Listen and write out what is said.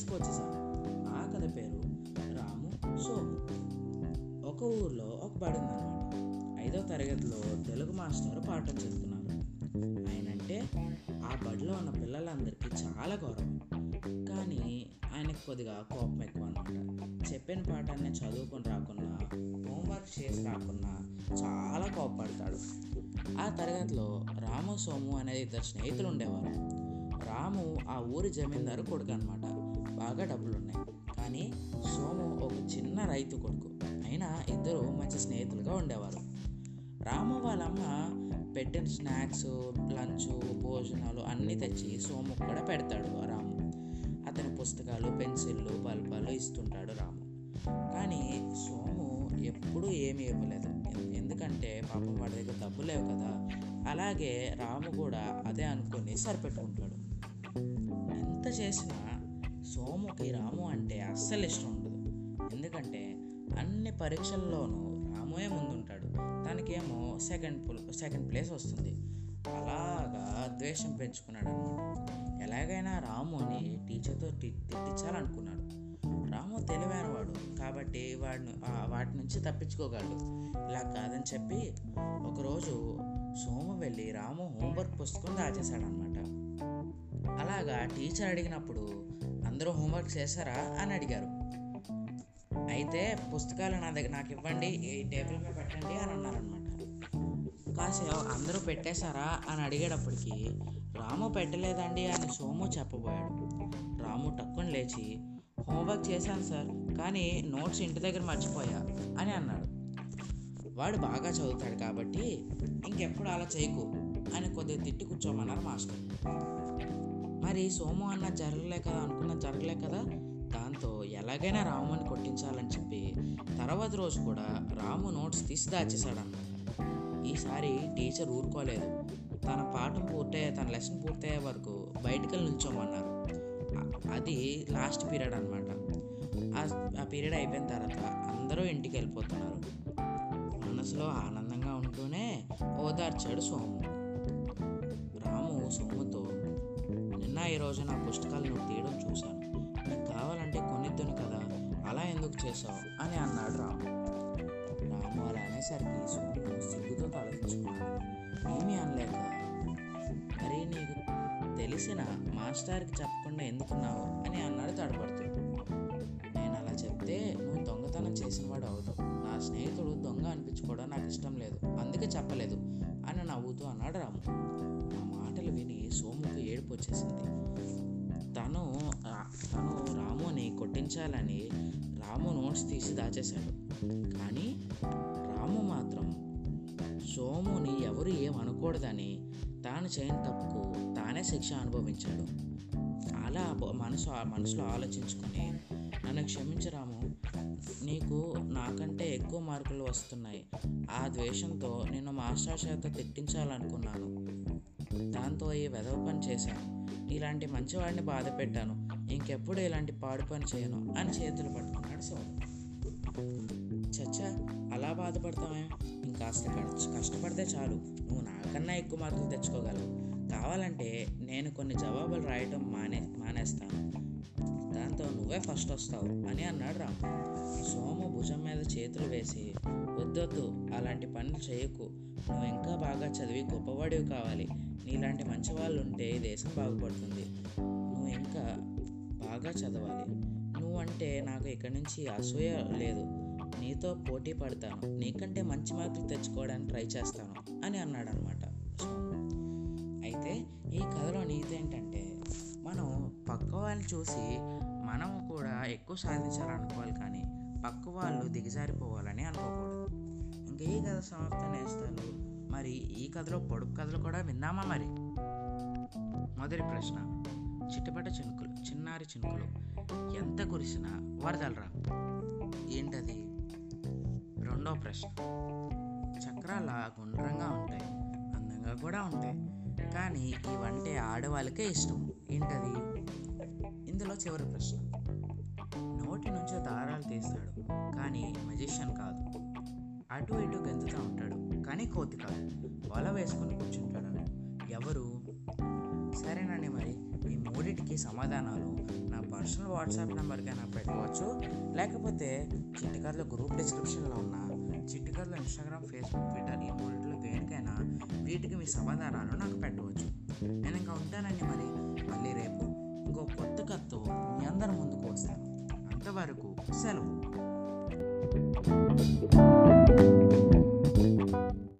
తీసుకొచ్చేశాడు ఆ కథ పేరు రాము సోము. ఒక ఊర్లో ఒక బడి ఉందన్నమాట. ఐదో తరగతిలో తెలుగు మాస్టర్ పాఠం చెప్తున్నారు ఆయన అంటే ఆ బడిలో ఉన్న పిల్లలందరికీ చాలా గౌరవం. కానీ ఆయనకు కొద్దిగా కోపం ఎక్కువ అనమాట చెప్పిన పాఠాన్ని చదువుకొని రాకుండా హోంవర్క్ చేసి రాకుండా చాలా కోపపడతాడు. ఆ తరగతిలో రాము సోము అనేది ఇద్దరు స్నేహితులు ఉండేవారు. రాము ఆ ఊరి జమీందారు కొడుకు అనమాట బాగా డబ్బులు ఉన్నాయి కానీ సోము ఒక చిన్న రైతు కొడుకు. అయినా ఇద్దరు మంచి స్నేహితులుగా ఉండేవారు. రాము వాళ్ళమ్మ పెట్టిన స్నాక్స్ లంచ్ భోజనాలు అన్నీ తెచ్చి సోము కూడా పెడతాడు ఆ రాము. అతని పుస్తకాలు పెన్సిళ్ళు బల్బాలు ఇస్తుంటాడు రాము. కానీ సోము ఎప్పుడూ ఏమీ ఇవ్వలేదు. ఎందుకంటే పాపం వాడి దగ్గర డబ్బు లేవు కదా. అలాగే రాము కూడా అదే అనుకొని సరిపెట్టుకుంటాడు. ఎంత చేసినా సోముకి రాము అంటే అస్సలు ఇష్టం ఉండదు. ఎందుకంటే అన్ని పరీక్షల్లోనూ రాముయే ముందుంటాడు. తనకేమో సెకండ్ సెకండ్ ప్లేస్ వస్తుంది. అలాగా ద్వేషం పెంచుకున్నాడు అనమాట ఎలాగైనా రాముని టీచర్తో తెప్పించాలనుకున్నాడు తిట్టించాలనుకున్నాడు. రాము తెలివైనవాడు కాబట్టి వాడిని వాటి నుంచి తప్పించుకోగలడు. ఇలా కాదని చెప్పి ఒకరోజు సోము వెళ్ళి రాము హోంవర్క్ పుస్తకం దాచేశాడనమాట అలాగా టీచర్ అడిగినప్పుడు అందరూ హోంవర్క్ చేశారా అని అడిగారు. అయితే పుస్తకాలు నా దగ్గర నాకు ఇవ్వండి ఈ టేబుల్ మీద పెట్టండి అని అన్నారనమాట కాసేపు అందరూ పెట్టేశారా అని అడిగేటప్పటికి రాము పెట్టలేదండి అని సోము చెప్పబోయాడు. రాము టక్కుని లేచి హోంవర్క్ చేశాను సార్ కానీ నోట్స్ ఇంటి దగ్గర మర్చిపోయా అని అన్నాడు. వాడు బాగా చదువుతాడు కాబట్టి ఇంకెప్పుడు అలా చేయకు అని కొద్దిగా తిట్టి కూర్చోమన్నారు మాస్టర్. మరి సోము అన్న జరగలే కదా అనుకున్న జరగలే కదా దాంతో ఎలాగైనా రాముని కొట్టించాలని చెప్పి తర్వాత రోజు కూడా రాము నోట్స్ తీసి దాచేశాడనమాట ఈసారి టీచర్ ఊరుకోలేదు. తన పాఠం పూర్తయ్యే తన లెసన్ పూర్తయ్యే వరకు బయటికి వెళ్ళి నిల్చోమన్నారు. అది లాస్ట్ పీరియడ్ అనమాట ఆ పీరియడ్ అయిపోయిన తర్వాత అందరూ ఇంటికి వెళ్ళిపోతున్నారు. మనసులో ఆనందంగా ఉంటూనే ఓదార్చాడు సోము. ఈరోజు ఈ రోజు నా పుస్తకాలు నువ్వు తీయడం చూశాను. నీకు కావాలంటే కొనిద్దును కదా అలా ఎందుకు చేసావు అని అన్నాడు రాము. రాము అలా అనేసరికి సోము సిగ్గుతో తలదించుకున్నాడు. ఏమీ అనలేక మరి నీకు తెలిసిన మాస్టర్కి చెప్పకుండా ఎందుకున్నావు? అని అన్నాడు తడబడుతూ నేను అలా చెప్తే నువ్వు దొంగతనం చేసిన వాడు అవుతావు. నా స్నేహితుడు దొంగ అనిపించుకోవడం నాకు ఇష్టం లేదు. అందుకే చెప్పలేదు. అని నవ్వుతూ అన్నాడు రాము. ఆ మాటలు విని సోముకు ఏడుపు వచ్చేసింది. తను తను రాముని కొట్టించాలని రాము నోట్స్ తీసి దాచేశాడు. కానీ రాము మాత్రం సోముని ఎవరు ఏమనకూడదని తాను చేయని తప్పుకు తానే శిక్ష అనుభవించాడు. అలా మనసు మనసులో ఆలోచించుకుని నన్ను క్షమించరాము ఎక్కువ మార్కులు వస్తున్నాయి. ఆ ద్వేషంతో నేను మాస్టర్ చేత తిట్టించాలనుకున్నాను. దాంతో ఈ వెధవ పని చేశాను. ఇలాంటి మంచివాడిని బాధ పెట్టాను. ఇంకెప్పుడు ఇలాంటి పాడు పని చేయను అని చేతులు పట్టుకున్నాడు సోదరు. చచ్చా అలా బాధపడతామే ఇంకాస్త కష్టపడితే చాలు. నువ్వు నాకన్నా ఎక్కువ మార్కులు తెచ్చుకోగలవు. కావాలంటే నేను కొన్ని జవాబులు రాయటం మానే మానేస్తాను. దాంతో నువ్వే ఫస్ట్ వస్తావు అని అన్నాడు రామ్. సోము భుజం మీద చేతులు వేసి వద్దొద్దు అలాంటి పనులు చేయకు. నువ్వు ఇంకా బాగా చదివి గొప్పవాడివి కావాలి. నీలాంటి మంచి వాళ్ళు ఉంటే దేశం బాగుపడుతుంది. నువ్వు ఇంకా బాగా చదవాలి. నువ్వంటే నాకు ఇక్కడి నుంచి అసూయ లేదు. నీతో పోటీ పడతాను. నీకంటే మంచి మార్కులు తెచ్చుకోవడానికి ట్రై చేస్తాను అని అన్నాడు అనమాట అయితే ఈ కథలో నీతేంటంటే వాళ్ళని చూసి మనం కూడా ఎక్కువ సాధించాలనుకోవాలి కానీ పక్క వాళ్ళు దిగజారిపోవాలని అనుకోకూడదు. ఇంకా ఈ కథ సమాప్తం నేస్తాను. మరి ఈ కథలో పొడుపు కథలు కూడా విందామా మరి? మొదటి ప్రశ్న. చిట్టపట చినుకులు చిన్నారి చినుకులు ఎంత కురిసినా వరదలరా? ఏంటది? రెండో ప్రశ్న. చక్రాల గుండ్రంగా ఉంటాయి అందంగా కూడా ఉంటాయి. కానీ ఇవంటే ఆడవాళ్ళకే ఇష్టం. ఏంటది? ఇందులో చివరి ప్రశ్న. నోటి నుంచి దారాలు తీస్తాడు కానీ మజిషియన్ కాదు. అటు ఇటు గెంతుతూ ఉంటాడు కానీ కోతి కాదు. వల వేసుకొని కూర్చుంటాడు ఎవరు? సరేనండి మరి ఈ మూడింటికి సమాధానాలు నా పర్సనల్ వాట్సాప్ నెంబర్గా నాకు పెట్టవచ్చు లేకపోతే చిట్టుకర్ల గ్రూప్ డిస్క్రిప్షన్లో ఉన్న చిట్టుకర్ల ఇన్స్టాగ్రామ్ ఫేస్బుక్ ట్విట్టర్ ఈ మూడింటిలో దేనికైనా వీటికి మీ సమాధానాలు నాకు పెట్టవచ్చు. నేను ఇంకా ఉంటానండి మరి. लीवर को